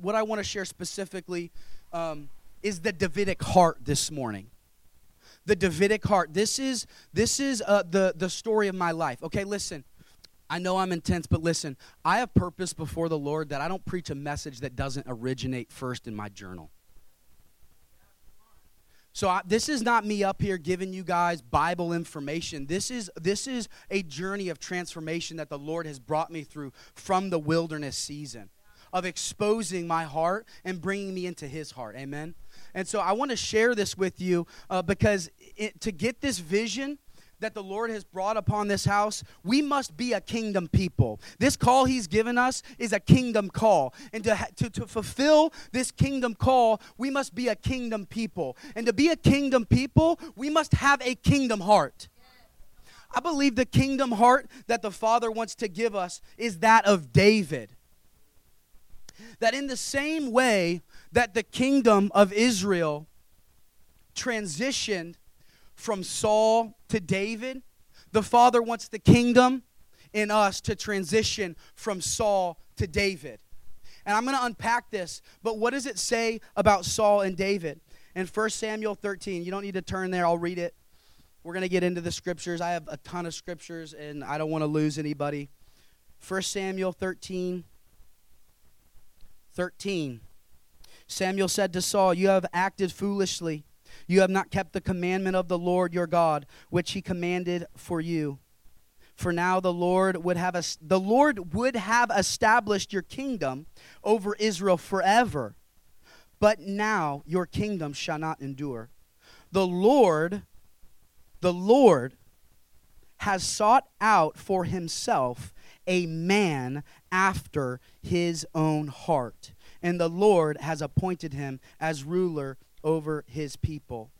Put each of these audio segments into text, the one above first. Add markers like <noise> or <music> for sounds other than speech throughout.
what I want to share specifically um, is the Davidic heart this morning. The Davidic heart. This is this is uh, the the story of my life. Okay, listen. I know I'm intense, but listen. I have purpose before the Lord that I don't preach a message that doesn't originate first in my journal. So I, this is not me up here giving you guys Bible information. This is this is a journey of transformation that the Lord has brought me through from the wilderness season of exposing my heart and bringing me into His heart. Amen. And so I want to share this with you uh, because it, to get this vision that the Lord has brought upon this house, we must be a kingdom people. This call He's given us is a kingdom call. And to, to, to fulfill this kingdom call, we must be a kingdom people. And to be a kingdom people, we must have a kingdom heart. I believe the kingdom heart that the Father wants to give us is that of David. That in the same way that the kingdom of Israel transitioned from Saul to David, the Father wants the kingdom in us to transition from Saul to David. And I'm going to unpack this, but what does it say about Saul and David? In 1 Samuel 13, you don't need to turn there, I'll read it. We're going to get into the scriptures. I have a ton of scriptures, and I don't want to lose anybody. 1 Samuel 13, 13. Samuel said to Saul, You have acted foolishly. You have not kept the commandment of the Lord your God, which he commanded for you. For now the Lord would have the Lord would have established your kingdom over Israel forever. But now your kingdom shall not endure. The Lord, the Lord has sought out for himself a man after his own heart, and the Lord has appointed him as ruler over his people.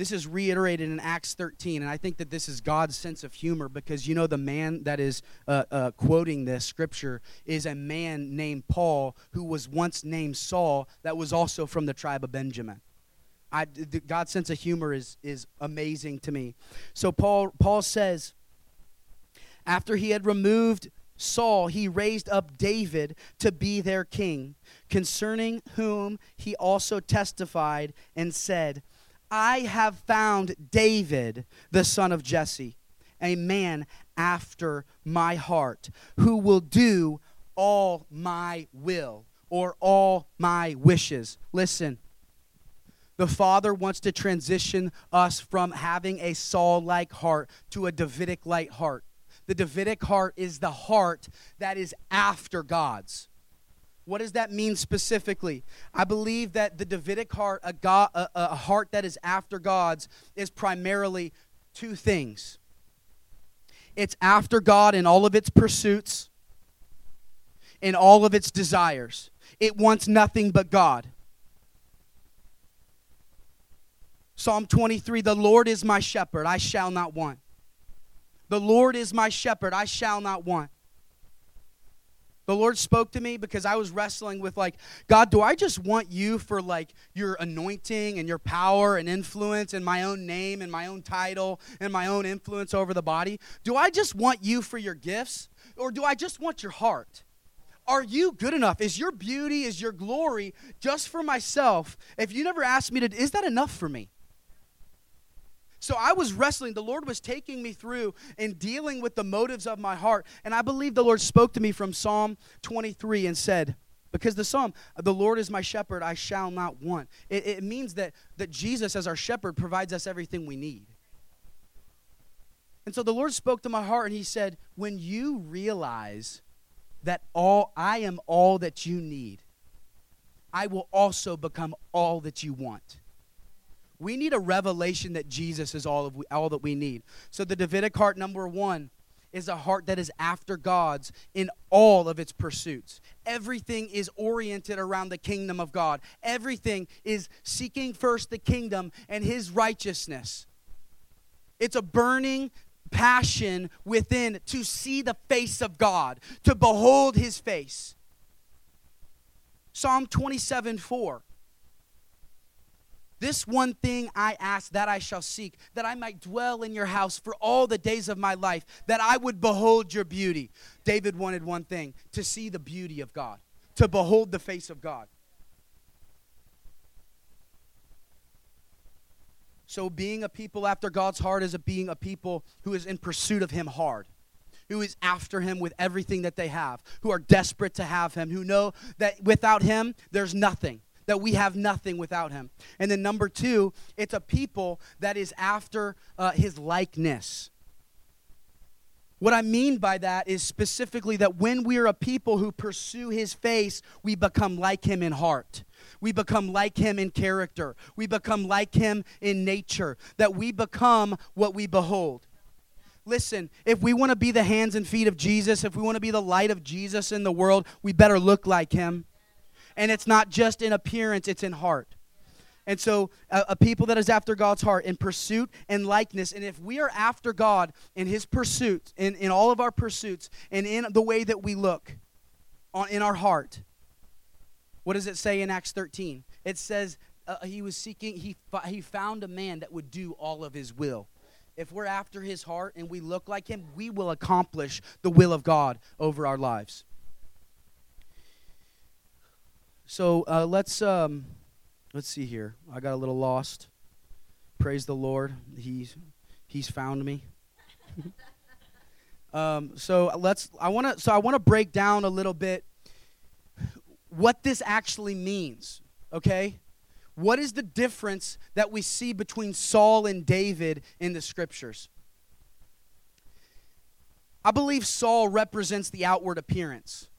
This is reiterated in Acts 13, and I think that this is God's sense of humor because you know the man that is uh, uh, quoting this scripture is a man named Paul who was once named Saul that was also from the tribe of Benjamin. I, God's sense of humor is, is amazing to me. So Paul, Paul says, after he had removed Saul, he raised up David to be their king, concerning whom he also testified and said, I have found David, the son of Jesse, a man after my heart, who will do all my will or all my wishes. Listen. The Father wants to transition us from having a Saul like heart to a Davidic like heart. The Davidic heart is the heart that is after God's. What does that mean specifically? I believe that the Davidic heart, a, God, a, a heart that is after God's, is primarily two things it's after God in all of its pursuits, in all of its desires. It wants nothing but God. Psalm 23 The Lord is my shepherd, I shall not want. The Lord is my shepherd, I shall not want. The Lord spoke to me because I was wrestling with, like, God, do I just want you for, like, your anointing and your power and influence and my own name and my own title and my own influence over the body? Do I just want you for your gifts? Or do I just want your heart? Are you good enough? Is your beauty, is your glory just for myself? If you never asked me to, is that enough for me? So I was wrestling. The Lord was taking me through and dealing with the motives of my heart. And I believe the Lord spoke to me from Psalm 23 and said, because the psalm, the Lord is my shepherd, I shall not want. It, it means that, that Jesus, as our shepherd, provides us everything we need. And so the Lord spoke to my heart and He said, When you realize that all I am all that you need, I will also become all that you want. We need a revelation that Jesus is all, of we, all that we need. So the Davidic heart, number one, is a heart that is after God's in all of its pursuits. Everything is oriented around the kingdom of God. Everything is seeking first the kingdom and his righteousness. It's a burning passion within to see the face of God, to behold his face. Psalm 27 4 This one thing I ask that I shall seek, that I might dwell in your house for all the days of my life, that I would behold your beauty. David wanted one thing to see the beauty of God, to behold the face of God. So, being a people after God's heart is a being a people who is in pursuit of Him hard, who is after Him with everything that they have, who are desperate to have Him, who know that without Him, there's nothing, that we have nothing without Him. And then, number two, it's a people that is after uh, His likeness. What I mean by that is specifically that when we are a people who pursue His face, we become like Him in heart. We become like him in character. We become like him in nature. That we become what we behold. Listen, if we want to be the hands and feet of Jesus, if we want to be the light of Jesus in the world, we better look like him. And it's not just in appearance, it's in heart. And so, a, a, people that is after God's heart in pursuit and likeness. And if we are after God in His pursuit, in, in all of our pursuits, and in the way that we look on, in our heart, what does it say in Acts 13? It says uh, he was seeking, he, he found a man that would do all of his will. If we're after his heart and we look like him, we will accomplish the will of God over our lives. So uh, let's um, let's see here. I got a little lost. Praise the Lord. He's he's found me. <laughs> um, so let's. I want to. So I want to break down a little bit what this actually means, okay? What is the difference that we see between Saul and David in the scriptures? I believe Saul represents the outward appearance.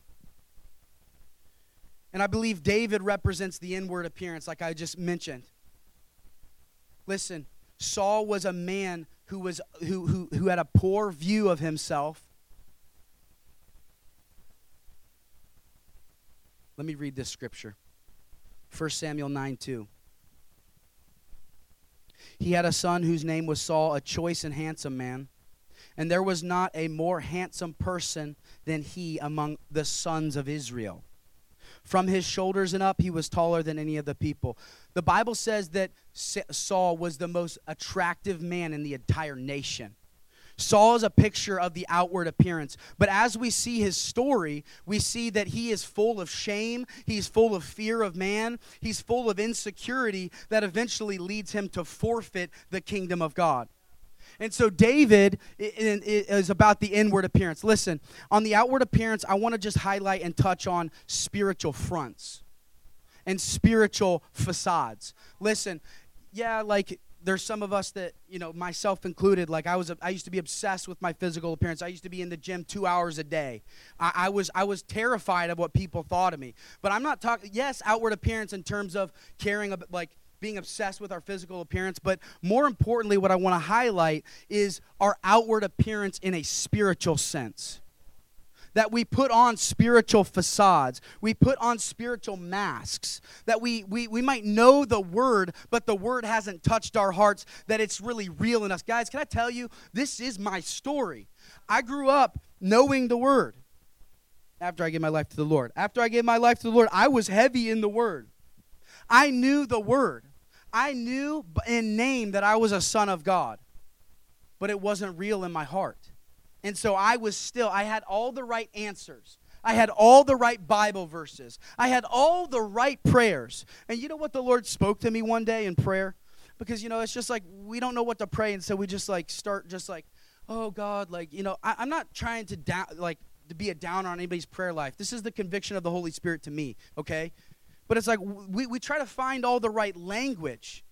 And I believe David represents the inward appearance, like I just mentioned. Listen, Saul was a man who, was, who, who, who had a poor view of himself Let me read this scripture 1 Samuel 9 2. He had a son whose name was Saul, a choice and handsome man. And there was not a more handsome person than he among the sons of Israel. From his shoulders and up, he was taller than any of the people. The Bible says that Saul was the most attractive man in the entire nation. Saul is a picture of the outward appearance. But as we see his story, we see that he is full of shame, he's full of fear of man, he's full of insecurity that eventually leads him to forfeit the kingdom of God. And so David is about the inward appearance. Listen, on the outward appearance, I want to just highlight and touch on spiritual fronts and spiritual facades. Listen, yeah, like there's some of us that you know myself included like i was i used to be obsessed with my physical appearance i used to be in the gym two hours a day i, I was i was terrified of what people thought of me but i'm not talking yes outward appearance in terms of caring about like being obsessed with our physical appearance but more importantly what i want to highlight is our outward appearance in a spiritual sense that we put on spiritual facades, we put on spiritual masks, that we, we, we might know the word, but the word hasn't touched our hearts, that it's really real in us. Guys, can I tell you, this is my story. I grew up knowing the word after I gave my life to the Lord. After I gave my life to the Lord, I was heavy in the word. I knew the word. I knew in name that I was a son of God, but it wasn't real in my heart. And so I was still, I had all the right answers. I had all the right Bible verses. I had all the right prayers. And you know what the Lord spoke to me one day in prayer? Because, you know, it's just like we don't know what to pray. And so we just like start just like, oh God, like, you know, I, am not trying to down, like, to be a downer on anybody's prayer life. This is the conviction of the Holy Spirit to me, okay? But it's like we, we try to find all the right language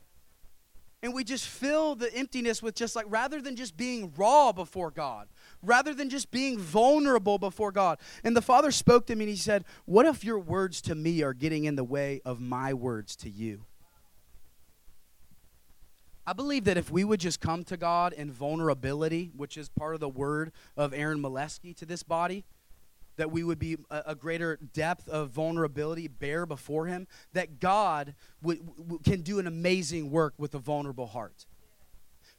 and we just fill the emptiness with just like rather than just being raw before God, rather than just being vulnerable before God. And the Father spoke to me and He said, What if your words to me are getting in the way of my words to you? I believe that if we would just come to God in vulnerability, which is part of the word of Aaron Molesky to this body, that we would be a, a greater depth of vulnerability bare before Him, that God w- w- can do an amazing work with a vulnerable heart.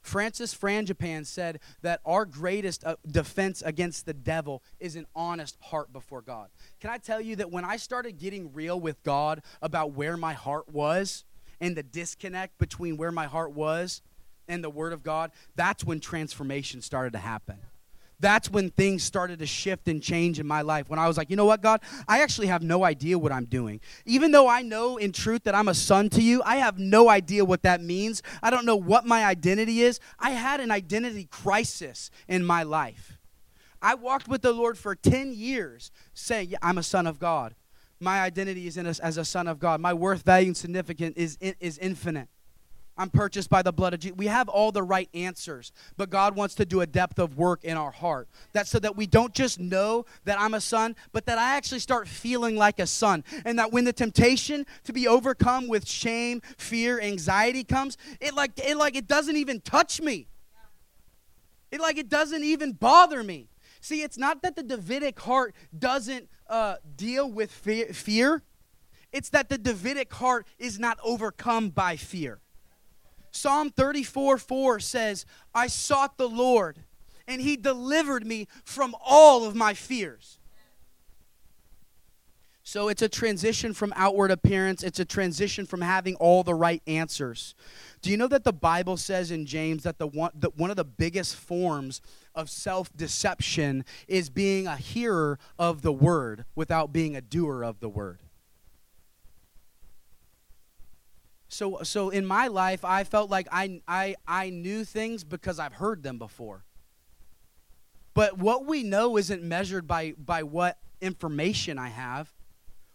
Francis Frangipane said that our greatest uh, defense against the devil is an honest heart before God. Can I tell you that when I started getting real with God about where my heart was, and the disconnect between where my heart was and the Word of God, that's when transformation started to happen that's when things started to shift and change in my life. When I was like, you know what, God, I actually have no idea what I'm doing. Even though I know in truth that I'm a son to you, I have no idea what that means. I don't know what my identity is. I had an identity crisis in my life. I walked with the Lord for 10 years saying, yeah, I'm a son of God. My identity is in a, as a son of God. My worth, value, and significance is, is infinite. I'm purchased by the blood of Jesus. We have all the right answers, but God wants to do a depth of work in our heart. That's so that we don't just know that I'm a son, but that I actually start feeling like a son. And that when the temptation to be overcome with shame, fear, anxiety comes, it like it like it doesn't even touch me. It like it doesn't even bother me. See, it's not that the Davidic heart doesn't uh, deal with fear, fear. It's that the Davidic heart is not overcome by fear. Psalm 34 4 says, I sought the Lord, and he delivered me from all of my fears. So it's a transition from outward appearance, it's a transition from having all the right answers. Do you know that the Bible says in James that the one, that one of the biggest forms of self deception is being a hearer of the word without being a doer of the word? So so in my life I felt like I I I knew things because I've heard them before. But what we know isn't measured by by what information I have.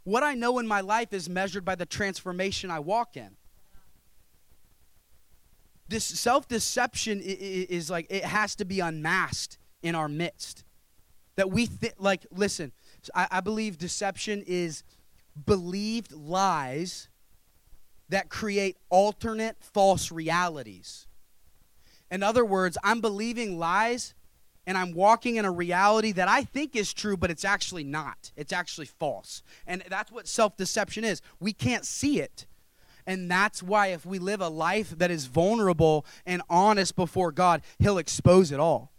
What I know in my life is measured by the transformation I walk in. This self-deception is like it has to be unmasked in our midst. That we think like listen, I, I believe deception is believed lies that create alternate false realities. In other words, I'm believing lies and I'm walking in a reality that I think is true, but it's actually not. It's actually false. And that's what self deception is. We can't see it. And that's why, if we live a life that is vulnerable and honest before God, He'll expose it all.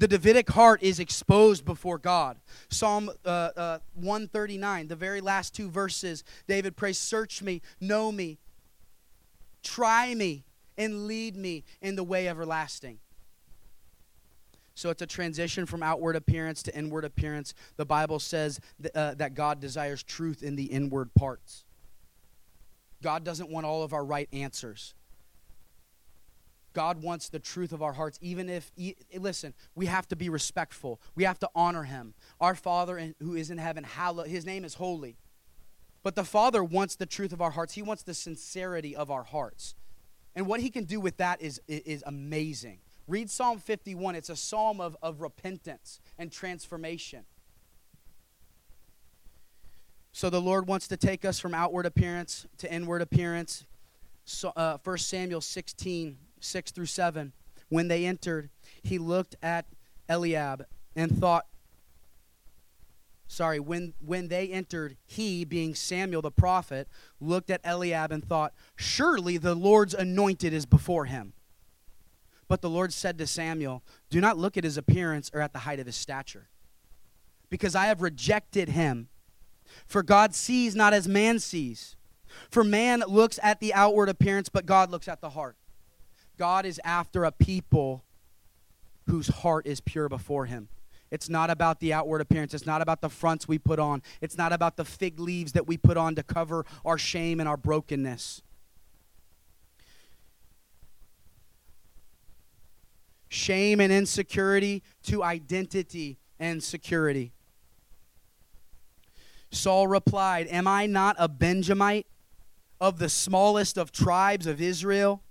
The Davidic heart is exposed before God. Psalm uh, uh, 139, the very last two verses, David prays, Search me, know me, try me, and lead me in the way everlasting. So it's a transition from outward appearance to inward appearance. The Bible says th- uh, that God desires truth in the inward parts. God doesn't want all of our right answers. God wants the truth of our hearts, even if, listen, we have to be respectful. We have to honor him. Our Father who is in heaven, hallowed, his name is holy. But the Father wants the truth of our hearts. He wants the sincerity of our hearts. And what he can do with that is, is amazing. Read Psalm 51. It's a psalm of, of repentance and transformation. So the Lord wants to take us from outward appearance to inward appearance. So, uh, 1 Samuel 16 6 through 7. When they entered, he looked at Eliab and thought, sorry, when, when they entered, he, being Samuel the prophet, looked at Eliab and thought, Surely the Lord's anointed is before him. But the Lord said to Samuel, Do not look at his appearance or at the height of his stature, because I have rejected him. For God sees not as man sees. For man looks at the outward appearance, but God looks at the heart. God is after a people whose heart is pure before him. It's not about the outward appearance. It's not about the fronts we put on. It's not about the fig leaves that we put on to cover our shame and our brokenness. Shame and insecurity to identity and security. Saul replied, Am I not a Benjamite of the smallest of tribes of Israel?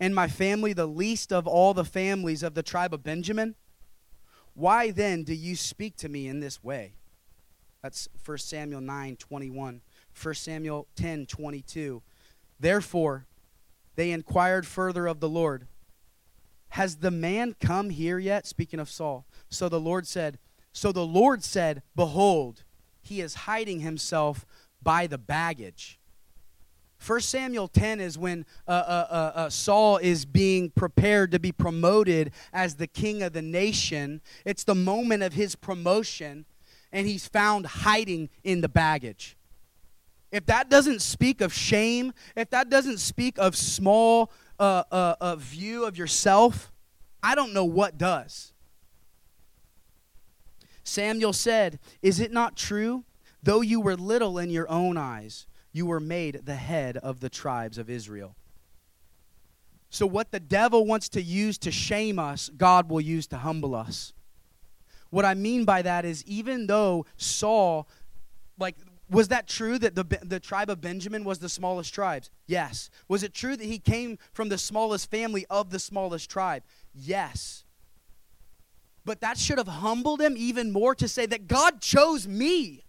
And my family the least of all the families of the tribe of Benjamin? Why then do you speak to me in this way? That's 1 Samuel 9 21. 1 Samuel 10 22. Therefore, they inquired further of the Lord, Has the man come here yet? Speaking of Saul. So the Lord said, So the Lord said, Behold, he is hiding himself by the baggage. 1 Samuel 10 is when uh, uh, uh, uh, Saul is being prepared to be promoted as the king of the nation. It's the moment of his promotion, and he's found hiding in the baggage. if that doesn't speak of shame, if that doesn't speak of small uh, uh, view of yourself, I don't know what does. Samuel said, Is it not true? Though you were little in your own eyes, you were made the head of the tribes of Israel. So, what the devil wants to use to shame us, God will use to humble us. What I mean by that is, even though Saul, like, was that true that the, the tribe of Benjamin was the smallest tribes? Yes. Was it true that he came from the smallest family of the smallest tribe? Yes. But that should have humbled him even more to say that God chose me.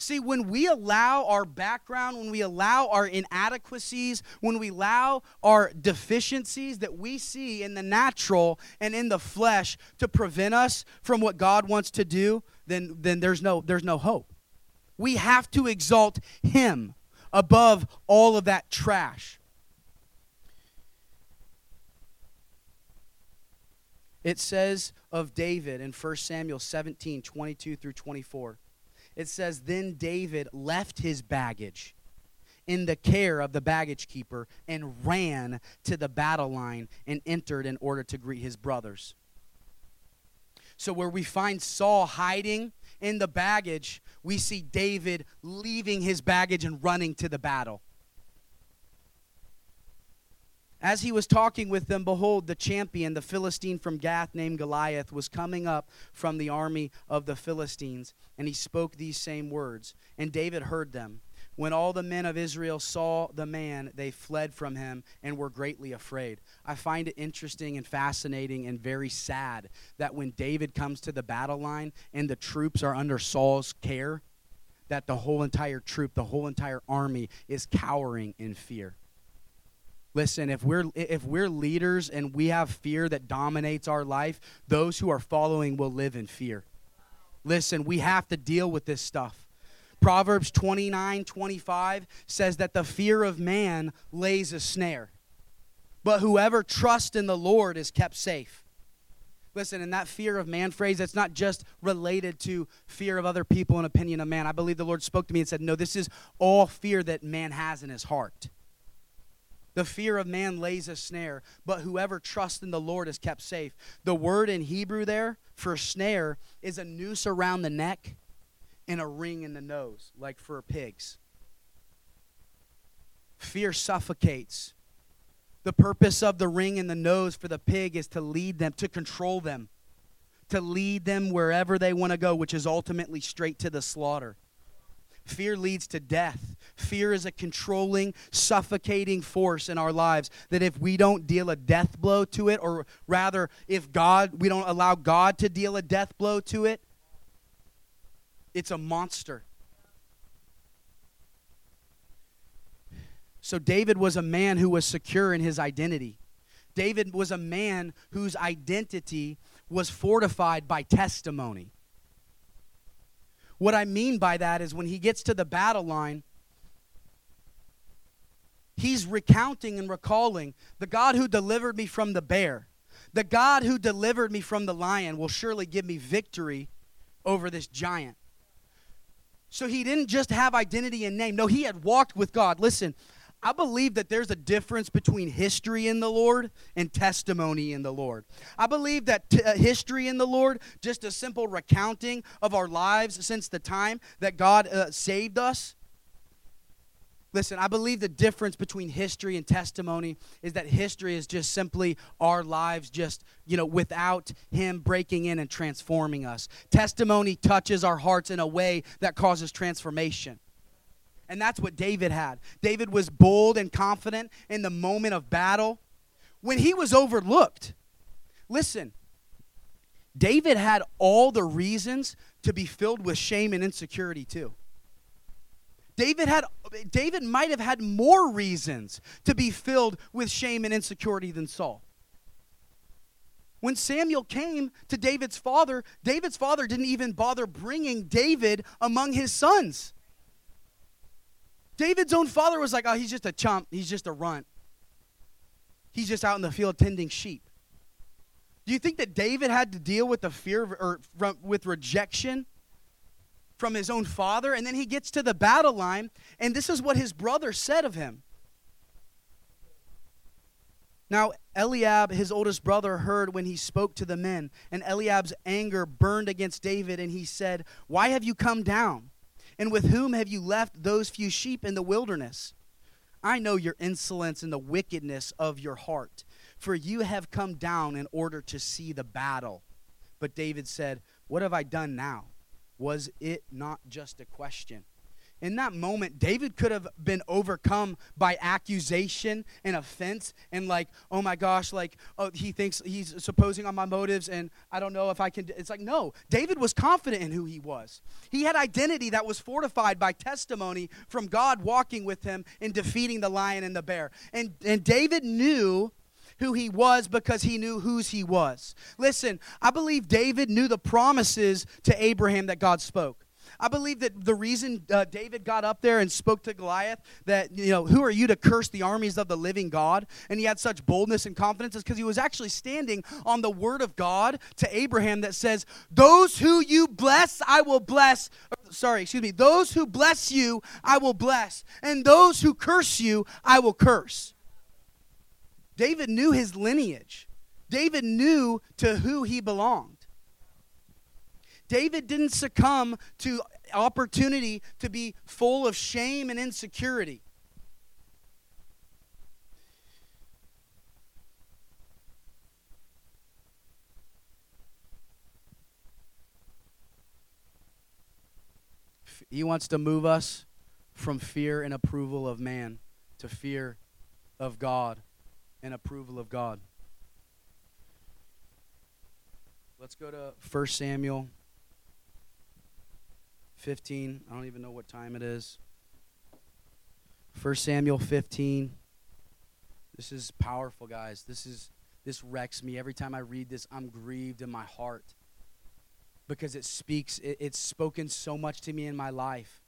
See, when we allow our background, when we allow our inadequacies, when we allow our deficiencies that we see in the natural and in the flesh to prevent us from what God wants to do, then, then there's, no, there's no hope. We have to exalt Him above all of that trash. It says of David in 1 Samuel 17 22 through 24. It says, Then David left his baggage in the care of the baggage keeper and ran to the battle line and entered in order to greet his brothers. So, where we find Saul hiding in the baggage, we see David leaving his baggage and running to the battle. As he was talking with them, behold, the champion, the Philistine from Gath named Goliath, was coming up from the army of the Philistines, and he spoke these same words. And David heard them. When all the men of Israel saw the man, they fled from him and were greatly afraid. I find it interesting and fascinating and very sad that when David comes to the battle line and the troops are under Saul's care, that the whole entire troop, the whole entire army is cowering in fear. Listen, if we're if we're leaders and we have fear that dominates our life, those who are following will live in fear. Listen, we have to deal with this stuff. Proverbs 29 25 says that the fear of man lays a snare, but whoever trusts in the Lord is kept safe. Listen, in that fear of man phrase, it's not just related to fear of other people and opinion of man. I believe the Lord spoke to me and said, No, this is all fear that man has in his heart. The fear of man lays a snare, but whoever trusts in the Lord is kept safe. The word in Hebrew there for snare is a noose around the neck and a ring in the nose, like for pigs. Fear suffocates. The purpose of the ring in the nose for the pig is to lead them, to control them, to lead them wherever they want to go, which is ultimately straight to the slaughter. Fear leads to death. Fear is a controlling, suffocating force in our lives that if we don't deal a death blow to it, or rather, if God, we don't allow God to deal a death blow to it, it's a monster. So, David was a man who was secure in his identity. David was a man whose identity was fortified by testimony. What I mean by that is when he gets to the battle line, he's recounting and recalling the God who delivered me from the bear, the God who delivered me from the lion will surely give me victory over this giant. So he didn't just have identity and name. No, he had walked with God. Listen, I believe that there's a difference between history in the Lord and testimony in the Lord. I believe that t- uh, history in the Lord, just a simple recounting of our lives since the time that God uh, saved us. Listen, I believe the difference between history and testimony is that history is just simply our lives just, you know, without him breaking in and transforming us. Testimony touches our hearts in a way that causes transformation. And that's what David had. David was bold and confident in the moment of battle when he was overlooked. Listen, David had all the reasons to be filled with shame and insecurity too. David had David might have had more reasons to be filled with shame and insecurity than Saul. When Samuel came to David's father, David's father didn't even bother bringing David among his sons. David's own father was like, oh, he's just a chump. He's just a runt. He's just out in the field tending sheep. Do you think that David had to deal with the fear of, or with rejection from his own father. And then he gets to the battle line, and this is what his brother said of him. Now, Eliab, his oldest brother, heard when he spoke to the men, and Eliab's anger burned against David, and he said, Why have you come down? And with whom have you left those few sheep in the wilderness? I know your insolence and the wickedness of your heart, for you have come down in order to see the battle. But David said, What have I done now? Was it not just a question? In that moment, David could have been overcome by accusation and offense and like, oh my gosh, like, oh, he thinks he's supposing on my motives and I don't know if I can. It's like, no, David was confident in who he was. He had identity that was fortified by testimony from God walking with him and defeating the lion and the bear. And, and David knew who he was because he knew whose he was. Listen, I believe David knew the promises to Abraham that God spoke. I believe that the reason uh, David got up there and spoke to Goliath that, you know, who are you to curse the armies of the living God? And he had such boldness and confidence is because he was actually standing on the word of God to Abraham that says, Those who you bless, I will bless. Sorry, excuse me. Those who bless you, I will bless. And those who curse you, I will curse. David knew his lineage. David knew to who he belonged. David didn't succumb to opportunity to be full of shame and insecurity. He wants to move us from fear and approval of man to fear of God and approval of God. Let's go to 1 Samuel 15. I don't even know what time it is. 1 Samuel 15. This is powerful, guys. This is this wrecks me every time I read this. I'm grieved in my heart because it speaks. It, it's spoken so much to me in my life.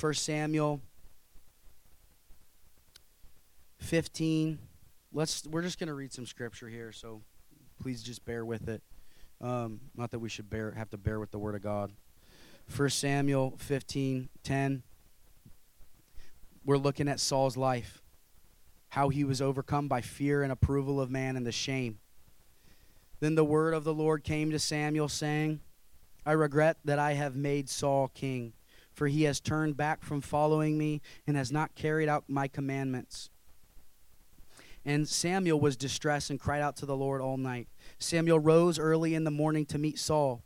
1 Samuel 15. Let's. We're just going to read some scripture here, so please just bear with it. Um, not that we should bear have to bear with the word of God. 1 Samuel 15 10. We're looking at Saul's life, how he was overcome by fear and approval of man and the shame. Then the word of the Lord came to Samuel, saying, I regret that I have made Saul king, for he has turned back from following me and has not carried out my commandments. And Samuel was distressed and cried out to the Lord all night. Samuel rose early in the morning to meet Saul.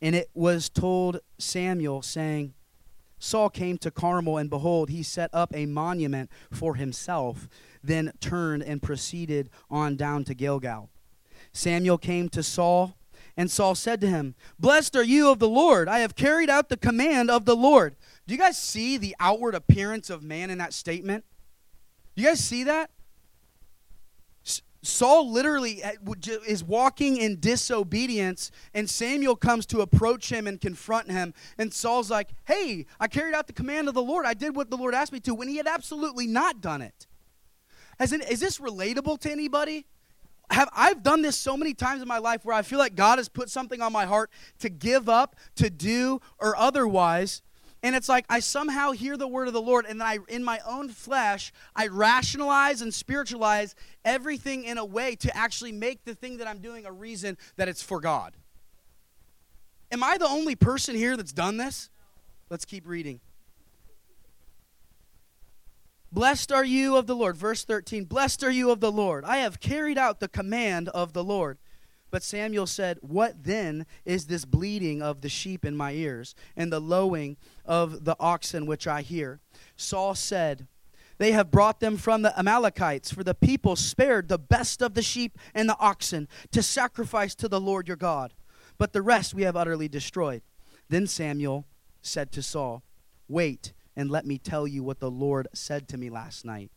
And it was told Samuel, saying, Saul came to Carmel, and behold, he set up a monument for himself, then turned and proceeded on down to Gilgal. Samuel came to Saul, and Saul said to him, Blessed are you of the Lord. I have carried out the command of the Lord. Do you guys see the outward appearance of man in that statement? Do you guys see that? Saul literally uh, is walking in disobedience, and Samuel comes to approach him and confront him. And Saul's like, Hey, I carried out the command of the Lord. I did what the Lord asked me to, when he had absolutely not done it. As in, is this relatable to anybody? Have, I've done this so many times in my life where I feel like God has put something on my heart to give up, to do, or otherwise, and it's like I somehow hear the word of the Lord, and then I, in my own flesh, I rationalize and spiritualize everything in a way to actually make the thing that I'm doing a reason that it's for God. Am I the only person here that's done this? Let's keep reading. Blessed are you of the Lord. Verse 13 Blessed are you of the Lord. I have carried out the command of the Lord. But Samuel said, What then is this bleating of the sheep in my ears, and the lowing of the oxen which I hear? Saul said, They have brought them from the Amalekites, for the people spared the best of the sheep and the oxen to sacrifice to the Lord your God. But the rest we have utterly destroyed. Then Samuel said to Saul, Wait, and let me tell you what the Lord said to me last night.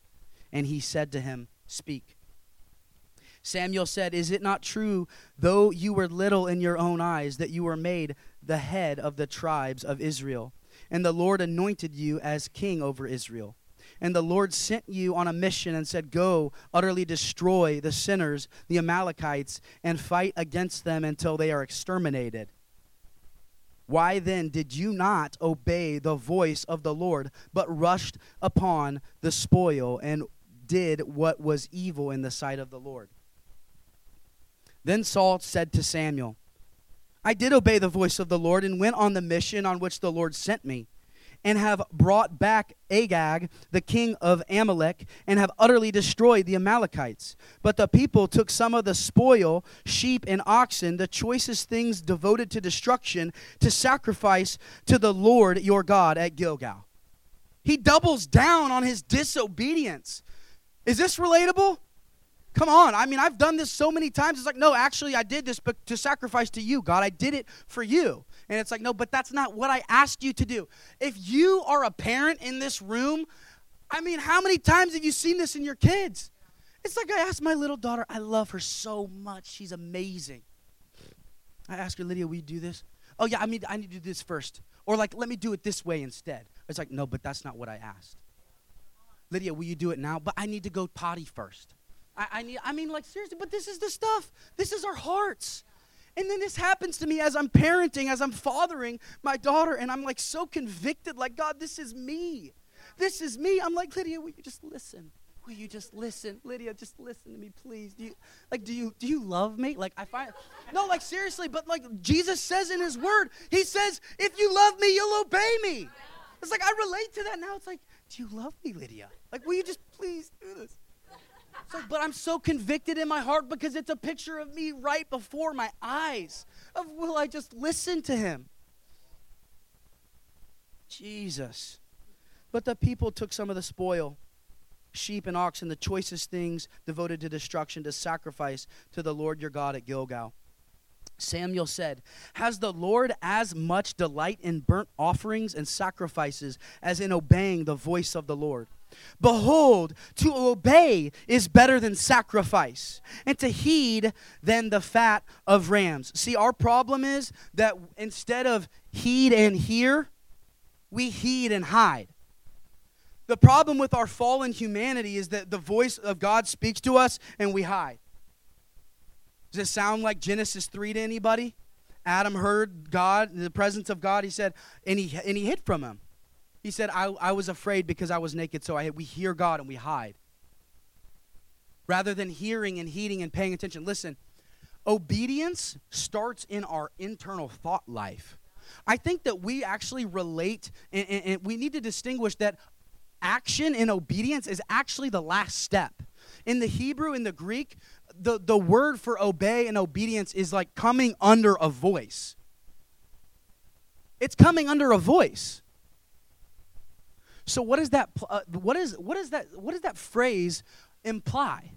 And he said to him, Speak. Samuel said, Is it not true, though you were little in your own eyes, that you were made the head of the tribes of Israel? And the Lord anointed you as king over Israel. And the Lord sent you on a mission and said, Go, utterly destroy the sinners, the Amalekites, and fight against them until they are exterminated. Why then did you not obey the voice of the Lord, but rushed upon the spoil and did what was evil in the sight of the Lord? Then Saul said to Samuel, I did obey the voice of the Lord and went on the mission on which the Lord sent me and have brought back Agag, the king of Amalek, and have utterly destroyed the Amalekites. But the people took some of the spoil, sheep and oxen, the choicest things devoted to destruction, to sacrifice to the Lord your God at Gilgal. He doubles down on his disobedience. Is this relatable? Come on. I mean, I've done this so many times. It's like, no, actually, I did this but to sacrifice to you, God. I did it for you. And it's like, no, but that's not what I asked you to do. If you are a parent in this room, I mean, how many times have you seen this in your kids? It's like I asked my little daughter, I love her so much. She's amazing. I asked her, Lydia, will you do this? Oh, yeah, I mean, I need to do this first. Or like, let me do it this way instead. It's like, no, but that's not what I asked. Lydia, will you do it now? But I need to go potty first. I, I need, I mean, like, seriously, but this is the stuff. This is our hearts. And then this happens to me as I'm parenting, as I'm fathering my daughter, and I'm like so convicted, like, God, this is me. This is me. I'm like, Lydia, will you just listen? Will you just listen? Lydia, just listen to me, please. Do you like do you do you love me? Like I find No, like seriously, but like Jesus says in his word, he says, if you love me, you'll obey me. It's like I relate to that now. It's like, do you love me, Lydia? Like, will you just please do this? Like, but I'm so convicted in my heart because it's a picture of me right before my eyes. Of will I just listen to him? Jesus. But the people took some of the spoil sheep and oxen, the choicest things devoted to destruction, to sacrifice to the Lord your God at Gilgal. Samuel said, Has the Lord as much delight in burnt offerings and sacrifices as in obeying the voice of the Lord? Behold, to obey is better than sacrifice, and to heed than the fat of rams. See, our problem is that instead of heed and hear, we heed and hide. The problem with our fallen humanity is that the voice of God speaks to us and we hide. Does it sound like Genesis 3 to anybody? Adam heard God, the presence of God, he said, and he, and he hid from him. He said, I, I was afraid because I was naked, so I, we hear God and we hide. Rather than hearing and heeding and paying attention. Listen, obedience starts in our internal thought life. I think that we actually relate, and, and, and we need to distinguish that action and obedience is actually the last step. In the Hebrew, in the Greek, the, the word for obey and obedience is like coming under a voice. It's coming under a voice. So what is that? Uh, what is what is that? What does that phrase imply?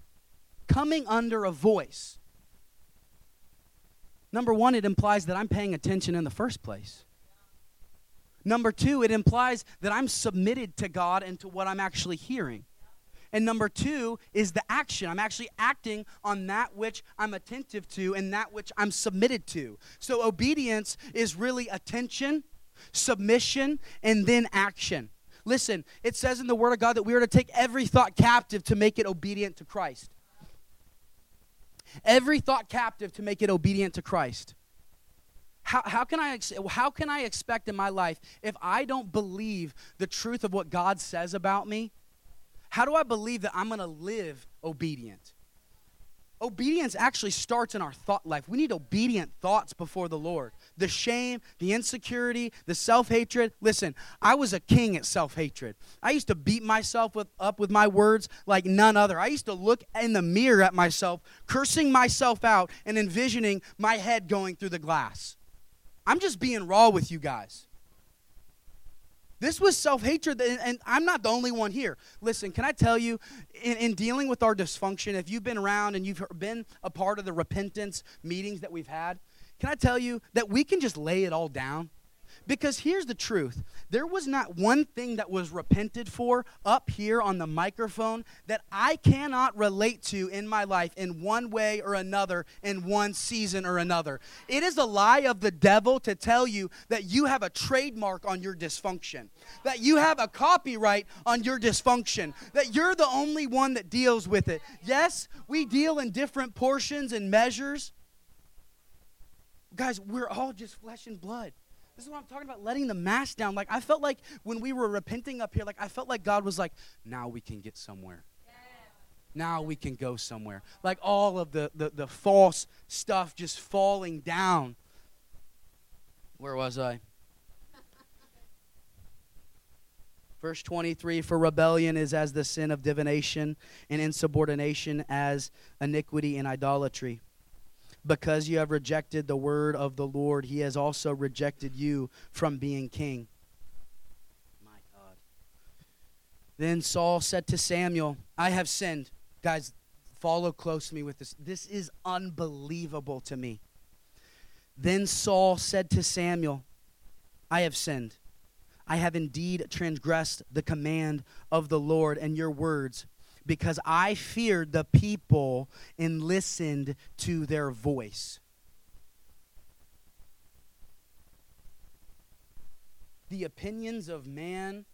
Coming under a voice. Number one, it implies that I'm paying attention in the first place. Number two, it implies that I'm submitted to God and to what I'm actually hearing. And number two is the action. I'm actually acting on that which I'm attentive to and that which I'm submitted to. So obedience is really attention, submission, and then action. Listen, it says in the Word of God that we are to take every thought captive to make it obedient to Christ. Every thought captive to make it obedient to Christ. How, how, can I, how can I expect in my life if I don't believe the truth of what God says about me? How do I believe that I'm going to live obedient? Obedience actually starts in our thought life. We need obedient thoughts before the Lord. The shame, the insecurity, the self hatred. Listen, I was a king at self hatred. I used to beat myself with, up with my words like none other. I used to look in the mirror at myself, cursing myself out, and envisioning my head going through the glass. I'm just being raw with you guys. This was self hatred, and I'm not the only one here. Listen, can I tell you, in, in, dealing with our dysfunction, if you've been around and you've been a part of the repentance meetings that we've had, can I tell you that we can just lay it all down? Because here's the truth there was not one thing that was repented for up here on the microphone that I cannot relate to in my life in one way or another, in one season or another. It is a lie of the devil to tell you that you have a trademark on your dysfunction, that you have a copyright on your dysfunction, that you're the only one that deals with it. Yes, we deal in different portions and measures. Guys, we're all just flesh and blood. This is what I'm talking about, letting the mask down. Like, I felt like when we were repenting up here, like, I felt like God was like, now we can get somewhere. Now we can go somewhere. Like all of the, the, the false stuff just falling down. Where was I? <laughs> Verse 23 For rebellion is as the sin of divination, and insubordination as iniquity and idolatry. Because you have rejected the word of the Lord, he has also rejected you from being king. My God. Then Saul said to Samuel, I have sinned. Guys, follow close me with this. This is unbelievable to me. Then Saul said to Samuel, I have sinned. I have indeed transgressed the command of the Lord and your words because I feared the people and listened to their voice. The opinions of man,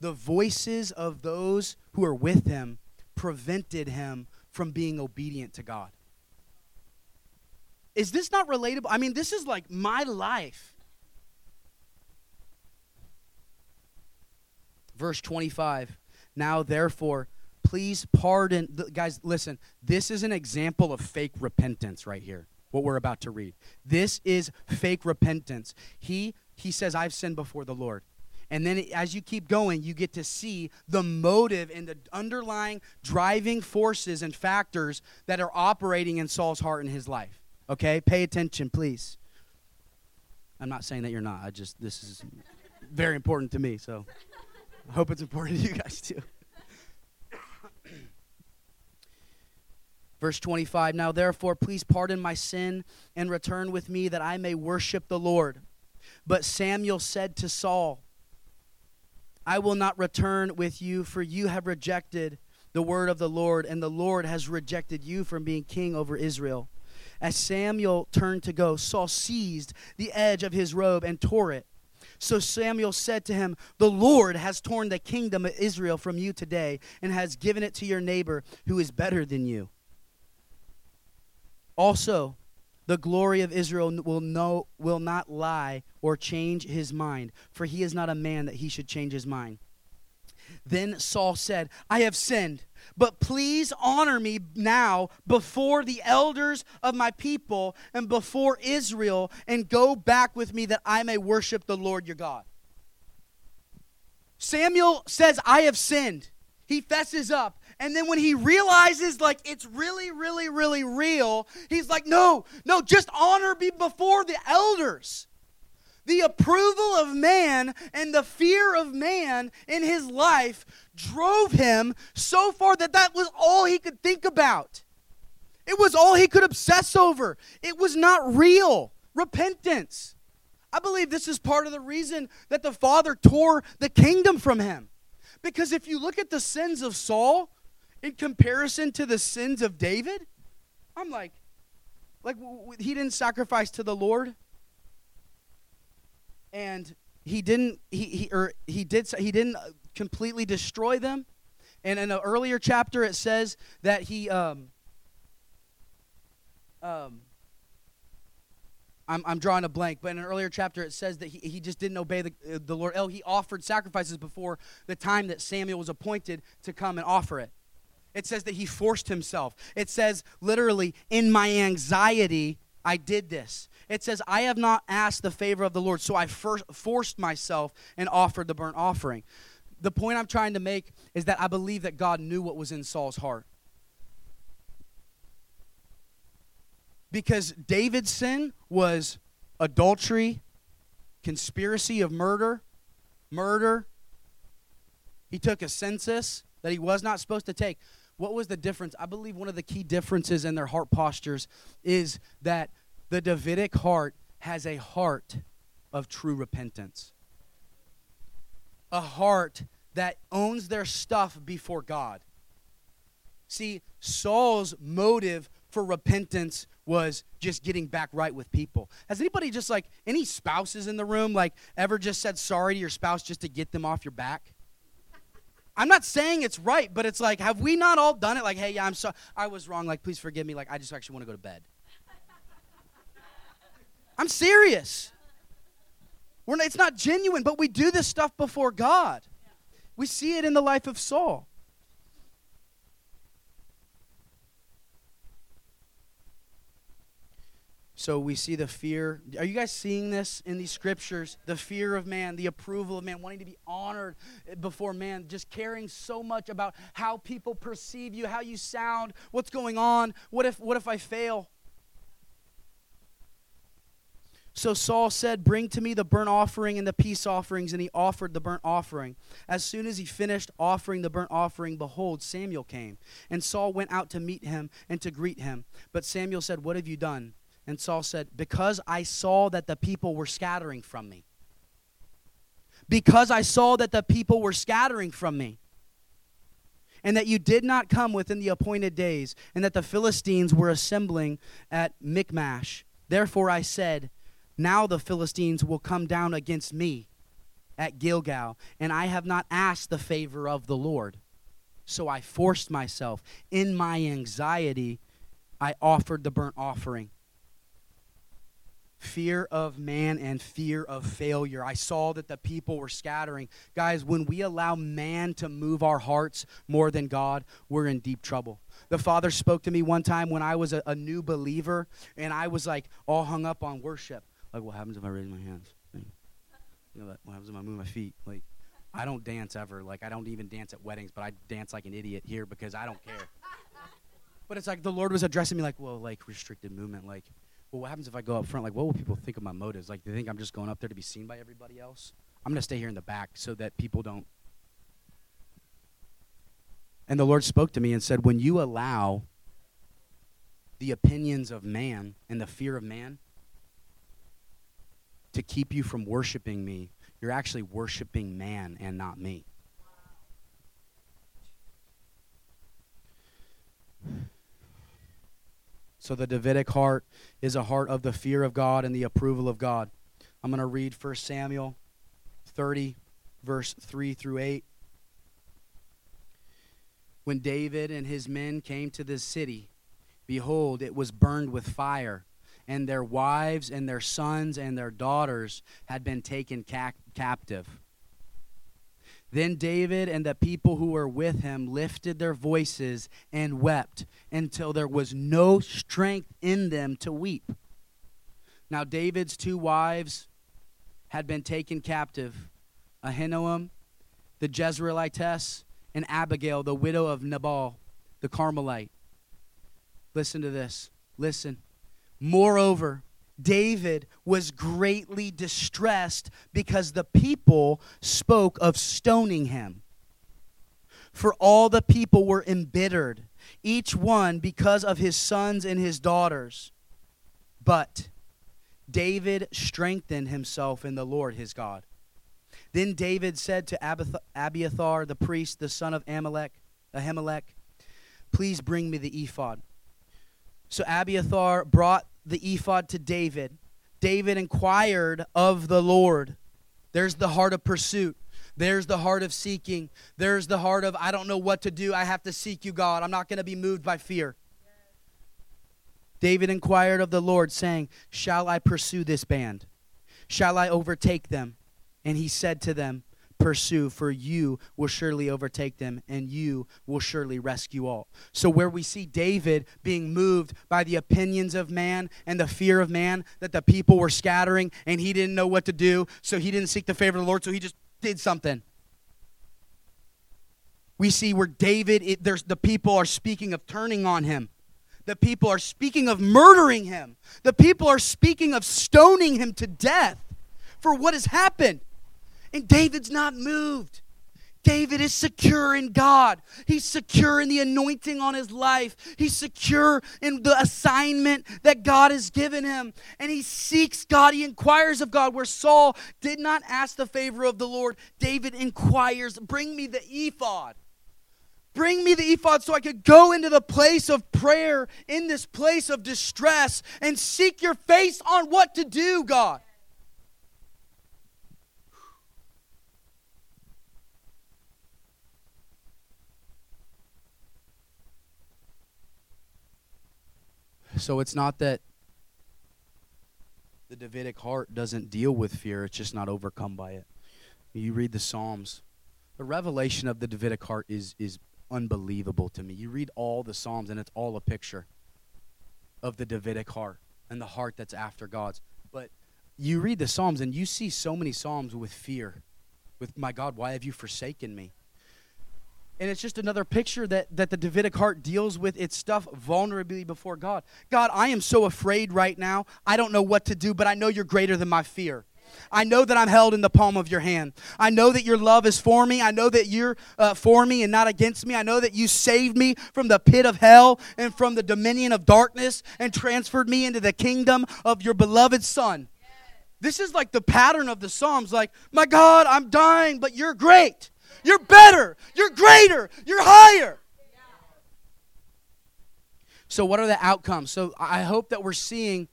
the voices of those who are with him, prevented him from being obedient to God. Is this not relatable? I mean, this is like my life. Verse 25. Now, therefore, please pardon. Guys, listen, this is an example of fake repentance right here, what we're about to read. This is fake repentance. He, he says, I've sinned before the Lord. And then as you keep going, you get to see the motive and the underlying driving forces and factors that are operating in Saul's heart in his life. Okay? Pay attention, please. I'm not saying that you're not. I just, this is very important to me, so. I hope it's important to you guys too. Verse 25 Now therefore, please pardon my sin and return with me that I may worship the Lord. But Samuel said to Saul, I will not return with you, for you have rejected the word of the Lord, and the Lord has rejected you from being king over Israel. As Samuel turned to go, Saul seized the edge of his robe and tore it. So Samuel said to him, The Lord has torn the kingdom of Israel from you today and has given it to your neighbor who is better than you. Also, the glory of Israel will, know, will not lie or change his mind, for he is not a man that he should change his mind. Then Saul said, I have sinned. But please honor me now before the elders of my people and before Israel, and go back with me that I may worship the Lord your God. Samuel says, I have sinned. He fesses up. And then when he realizes, like, it's really, really, really real, he's like, no, no, just honor be before the elders. The approval of man and the fear of man in his life drove him so far that that was all he could think about. It was all he could obsess over. It was not real repentance. I believe this is part of the reason that the Father tore the kingdom from him. Because if you look at the sins of Saul in comparison to the sins of David, I'm like, like he didn't sacrifice to the Lord, and he didn't he, he or he did he didn't completely destroy them. And in an earlier chapter, it says that he, um, um, I'm, I'm drawing a blank, but in an earlier chapter, it says that he, he just didn't obey the, uh, the Lord. Oh, he offered sacrifices before the time that Samuel was appointed to come and offer it. It says that he forced himself. It says literally, in my anxiety, I did this. It says, I have not asked the favor of the Lord, so I first forced myself and offered the burnt offering the point I'm trying to make is that I believe that God knew what was in Saul's heart. Because David's sin was adultery, conspiracy of murder, murder. He took a census that he was not supposed to take. What was the difference? I believe one of the key differences in their heart postures is that the Davidic heart has a heart of true repentance a heart that owns their stuff before God. See, Saul's motive for repentance was just getting back right with people. Has anybody just like any spouses in the room like ever just said sorry to your spouse just to get them off your back? I'm not saying it's right, but it's like, have we not all done it? Like, hey, yeah, I'm sorry, I was wrong. Like, please forgive me. Like, I just actually want to go to bed. I'm serious. We're not, it's not genuine, but we do this stuff before God. We see it in the life of Saul. So we see the fear. Are you guys seeing this in these scriptures? The fear of man, the approval of man, wanting to be honored before man, just caring so much about how people perceive you, how you sound, what's going on, what if what if I fail? So Saul said, Bring to me the burnt offering and the peace offerings. And he offered the burnt offering. As soon as he finished offering the burnt offering, behold, Samuel came. And Saul went out to meet him and to greet him. But Samuel said, What have you done? And Saul said, Because I saw that the people were scattering from me. Because I saw that the people were scattering from me. And that you did not come within the appointed days, and that the Philistines were assembling at Michmash. Therefore I said, Now the Philistines will come down against me at Gilgal, and I have not asked the favor of the Lord. So I forced myself. In my anxiety, I offered the burnt offering fear of man and fear of failure. I saw that the people were scattering. Guys, when we allow man to move our hearts more than God, we're in deep trouble. The Father spoke to me one time when I was a, a new believer and I was like all hung up on worship. Like, what happens if I raise my hands? You know, what happens if I move my feet? Like, I don't dance ever. Like, I don't even dance at weddings, but I dance like an idiot here because I don't care. <laughs> But it's like the Lord was addressing me like, well, like restricted movement, like well, what happens if I go up front? Like, what will people think of my motives? Like, they think I'm just going up there to be seen by everybody else? I'm going to stay here in the back so that people don't. And the Lord spoke to me and said, when you allow the opinions of man and the fear of man to keep you from worshiping me, you're actually worshiping man and not me. So the Davidic heart is a heart of the fear of God and the approval of God. I'm going to read 1 Samuel 30, verse 3 through 8. When David and his men came to this city, behold, it was burned with fire, and their wives and their sons and their daughters had been taken ca- captive. Then David and the people who were with him lifted their voices and wept until there was no strength in them to weep. Now, David's two wives had been taken captive Ahinoam, the Jezreelitess, and Abigail, the widow of Nabal, the Carmelite. Listen to this. Listen. Moreover, David was greatly distressed because the people spoke of stoning him. For all the people were embittered, each one because of his sons and his daughters. But David strengthened himself in the Lord his God. Then David said to Abiathar the priest, the son of Amalek, Ahimelech, Please bring me the ephod. So Abiathar brought the ephod to David. David inquired of the Lord. There's the heart of pursuit. There's the heart of seeking. There's the heart of, I don't know what to do. I have to seek you, God. I'm not going to be moved by fear. David inquired of the Lord, saying, Shall I pursue this band? Shall I overtake them? And he said to them, pursue, for you will surely overtake them, and you will surely rescue all. So, where we see David being moved by the opinions of man and the fear of man, that the people were scattering and he didn't know what to do, so he didn't seek the favor of the Lord, so he just did something. We see where David, it, there's, the people are speaking of turning on him. The people are speaking of murdering him. The people are speaking of stoning him to death for what has happened. And David's not moved. David is secure in God. He's secure in the anointing on his life. He's secure in the assignment that God has given him. And he seeks God. He inquires of God. Where Saul did not ask the favor of the Lord, David inquires, Bring me the ephod. Bring me the ephod so I could go into the place of prayer in this place of distress and seek your face on what to do, God. So it's not that the Davidic heart doesn't deal with fear, it's just not overcome by it. You read the Psalms. The revelation of the Davidic heart is, is unbelievable to me. You read all the Psalms, and it's all a picture of the Davidic heart and the heart that's after God's. But you read the Psalms, and you see so many Psalms with fear. With, my God, why have you forsaken me? And it's just another picture that, that the davidic heart deals with its stuff vulnerably before god god i am so afraid right now i don't know what to do but i know you're greater than my fear I know that I'm held in the palm of your hand. I know that your love is for me. I know that you're uh, for me and not against me. I know that you saved me from the pit of hell and from the dominion of darkness and transferred me into the kingdom of your beloved Son. This is like the pattern of the Psalms like, my God, I'm dying, but you're great. You're better. You're greater. You're higher. So, what are the outcomes? So, I hope that we're seeing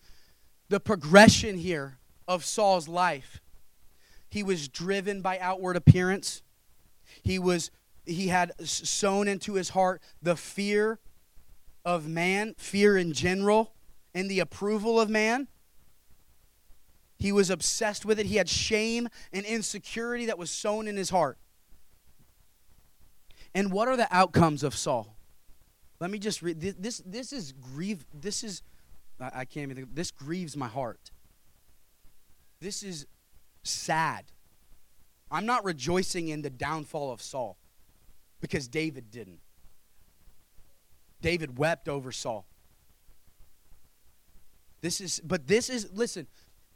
the progression here of Saul's life. He was driven by outward appearance. He was he had sown into his heart the fear of man, fear in general, and the approval of man. He was obsessed with it. He had shame and insecurity that was sown in his heart. And what are the outcomes of Saul? Let me just read this. This is grieve. This is I, can't even. Think, this grieves my heart. This is sad. I'm not rejoicing in the downfall of Saul because David didn't. David wept over Saul. This is, but this is, listen,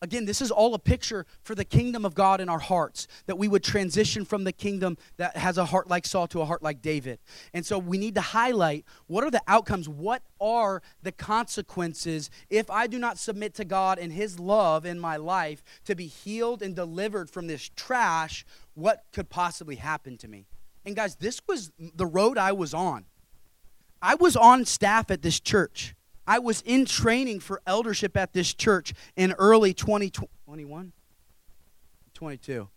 Again, this is all a picture for the kingdom of God in our hearts, that we would transition from the kingdom that has a heart like Saul to a heart like David. And so we need to highlight what are the outcomes, what are the consequences if I do not submit to God and His love in my life to be healed and delivered from this trash, what could possibly happen to me? And guys, this was the road I was on. I was on staff at this church. I was in training for eldership at this church in early 2021, 22.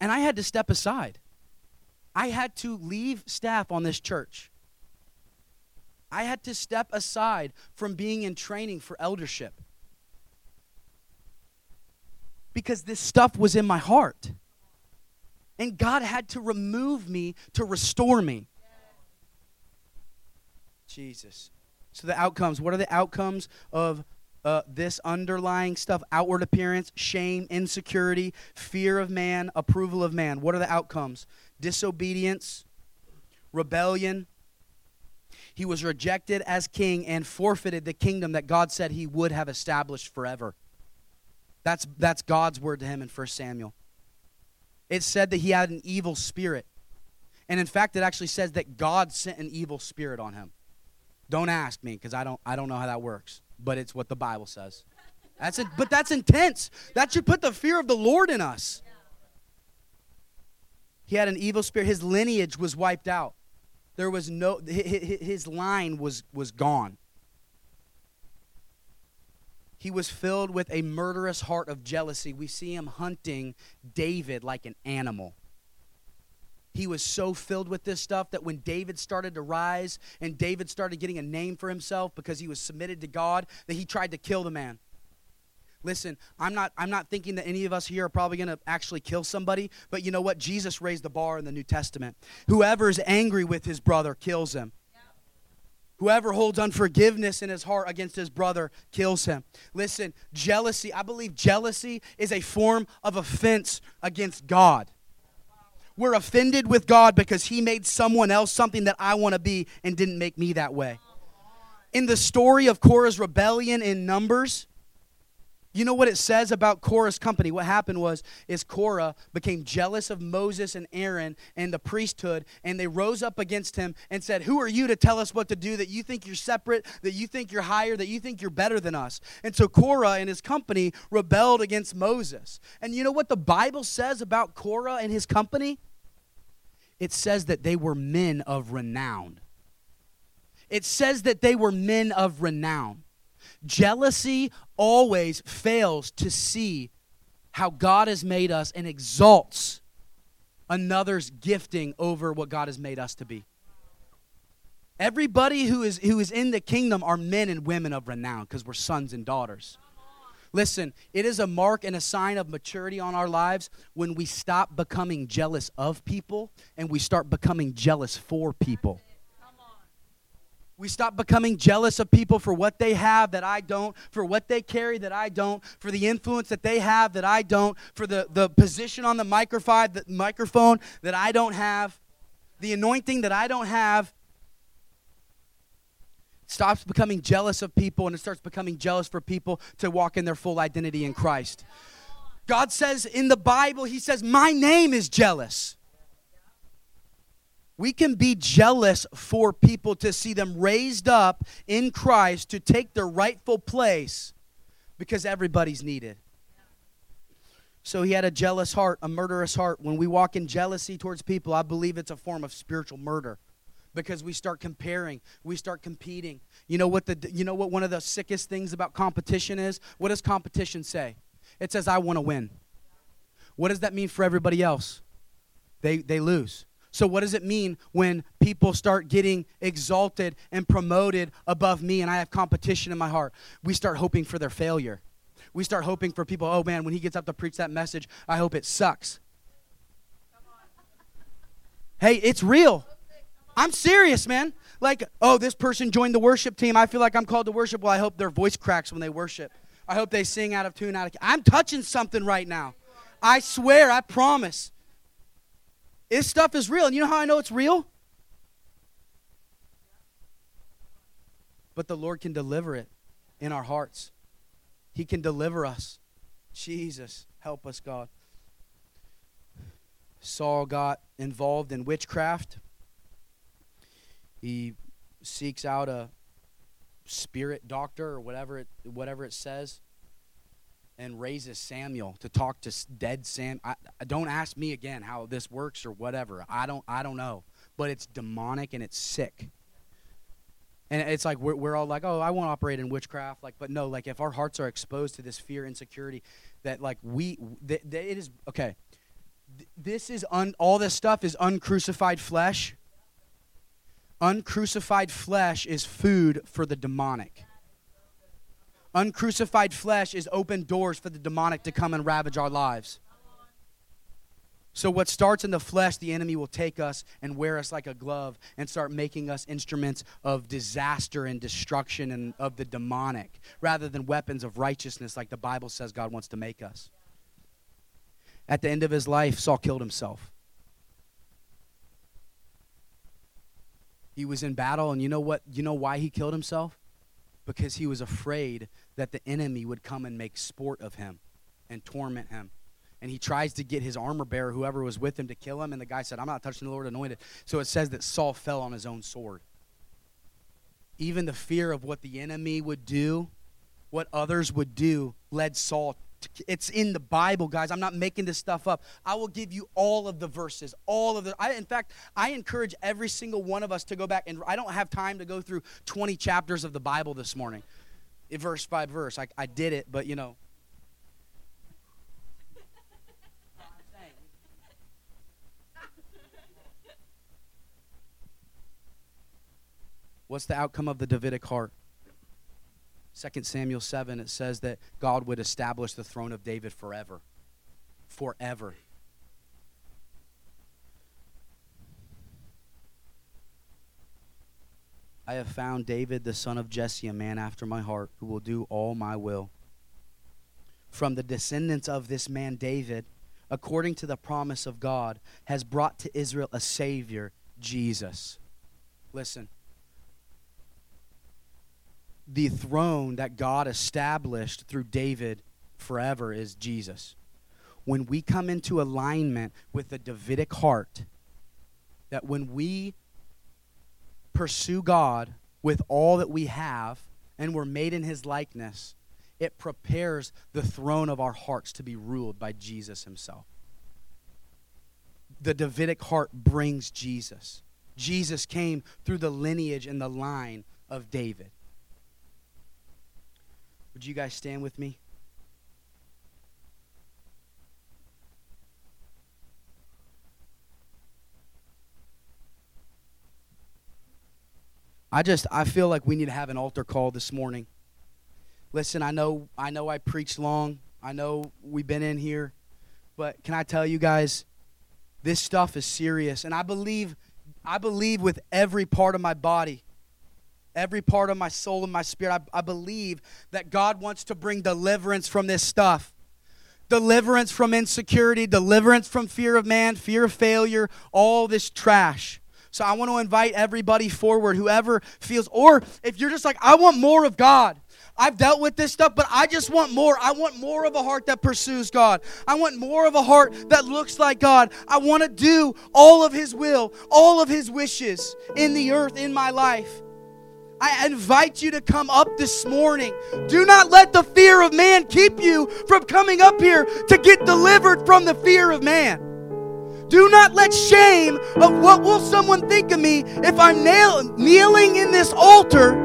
And I had to step aside. I had to leave staff on this church. I had to step aside from being in training for eldership because this stuff was in my heart. And God had to remove me to restore me. Jesus. So the outcomes, what are the outcomes of uh, this underlying stuff? Outward appearance, shame, insecurity, fear of man, approval of man. What are the outcomes? Disobedience, rebellion. He was rejected as king and forfeited the kingdom that God said he would have established forever. That's, that's God's word to him in 1 Samuel. It said that he had an evil spirit. And in fact, it actually says that God sent an evil spirit on him. Don't ask me because I don't I don't know how that works, but it's what the Bible says. That's it. But that's intense. That should put the fear of the Lord in us. He had an evil spirit. His lineage was wiped out. There was no his line was was gone. He was filled with a murderous heart of jealousy. We see him hunting David like an animal. He was so filled with this stuff that when David started to rise and David started getting a name for himself because he was submitted to God, that he tried to kill the man. Listen, I'm not I'm not thinking that any of us here are probably going to actually kill somebody, but you know what? Jesus raised the bar in the New Testament. Whoever is angry with his brother kills him. Whoever holds unforgiveness in his heart against his brother kills him. Listen, jealousy, I believe jealousy is a form of offense against God. We're offended with God because He made someone else something that I want to be and didn't make me that way. In the story of Korah's rebellion in Numbers, you know what it says about Korah's company? What happened was is Korah became jealous of Moses and Aaron and the priesthood, and they rose up against him and said, Who are you to tell us what to do? That you think you're separate, that you think you're higher, that you think you're better than us. And so Korah and his company rebelled against Moses. And you know what the Bible says about Korah and his company? It says that they were men of renown. It says that they were men of renown. Jealousy always fails to see how God has made us and exalts another's gifting over what God has made us to be. Everybody who is who is in the kingdom are men and women of renown because we're sons and daughters. Listen, it is a mark and a sign of maturity on our lives when we stop becoming jealous of people and we start becoming jealous for people. We stop becoming jealous of people for what they have that I don't, for what they carry that I don't, for the influence that they have that I don't, for the, the position on the microphone, the microphone that I don't have, the anointing that I don't have. Stops becoming jealous of people and it starts becoming jealous for people to walk in their full identity in Christ. God says in the Bible, He says, My name is jealous. We can be jealous for people to see them raised up in Christ to take their rightful place because everybody's needed. So he had a jealous heart, a murderous heart. When we walk in jealousy towards people, I believe it's a form of spiritual murder because we start comparing, we start competing. You know what the you know what one of the sickest things about competition is? What does competition say? It says I want to win. What does that mean for everybody else? They they lose. So, what does it mean when people start getting exalted and promoted above me and I have competition in my heart? We start hoping for their failure. We start hoping for people, oh man, when he gets up to preach that message, I hope it sucks. Hey, it's real. I'm serious, man. Like, oh, this person joined the worship team. I feel like I'm called to worship. Well, I hope their voice cracks when they worship. I hope they sing out of tune, out of. I'm touching something right now. I swear, I promise. This stuff is real. And you know how I know it's real? But the Lord can deliver it in our hearts. He can deliver us. Jesus, help us, God. Saul got involved in witchcraft. He seeks out a spirit doctor or whatever it, whatever it says and raises Samuel to talk to dead Sam. I, don't ask me again how this works or whatever. I don't. I don't know. But it's demonic and it's sick. And it's like we're, we're all like, oh, I won't operate in witchcraft. Like, but no, like if our hearts are exposed to this fear, insecurity, that like we, that, that it is okay. this is un, all this stuff is uncrucified flesh. Uncrucified flesh is food for the demonic. Uncrucified flesh is open doors for the demonic to come and ravage our lives. So, what starts in the flesh, the enemy will take us and wear us like a glove and start making us instruments of disaster and destruction and of the demonic rather than weapons of righteousness like the Bible says God wants to make us. At the end of his life, Saul killed himself. He was in battle, and you know what? You know why he killed himself? because he was afraid that the enemy would come and make sport of him and torment him. And he tries to get his armor bearer, whoever was with him, to kill him. And the guy said, I'm not touching the Lord anointed. So it says that Saul fell on his own sword. Even the fear of what the enemy would do, what others would do, led Saul it's in the Bible, guys. I'm not making this stuff up. I will give you all of the verses, all of the. I, in fact, I encourage every single one of us to go back, and I don't have time to go through 20 chapters of the Bible this morning, eh, verse by verse. I, I did it, but you know. What's the outcome of the Davidic heart? 2 Samuel 7, it says that God would establish the throne of David forever. Forever. I have found David, the son of Jesse, a man after my heart, who will do all my will. From the descendants of this man, David, according to the promise of God, has brought to Israel a Savior, Jesus. Listen, the throne that God established through David forever is Jesus. When we come into alignment with the Davidic heart, that when we pursue God with all that we have and we're made in his likeness, it prepares the throne of our hearts to be ruled by Jesus himself. The Davidic heart brings Jesus. Jesus came through the lineage and the line of David. Would you guys stand with me? I just I feel like we need to have an altar call this morning. Listen, I know I know I preached long. I know we've been in here, but can I tell you guys this stuff is serious and I believe I believe with every part of my body every part of my soul and my spirit. I, I, believe that God wants to bring deliverance from this stuff deliverance from insecurity, deliverance from fear of man, fear of failure, all this trash. So I want to invite everybody forward, whoever feels, or if you're just like, I want more of God. I've dealt with this stuff, but I just want more. I want more of a heart that pursues God. I want more of a heart that looks like God. I want to do all of His will, all of His wishes in the earth, in my life. I invite you to come up this morning. Do not let the fear of man keep you from coming up here to get delivered from the fear of man. Do not let shame of what will someone think of me if I'm nail- kneeling in this altar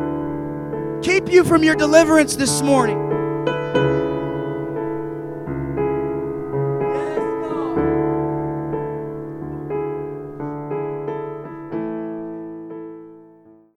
keep you from your deliverance this morning.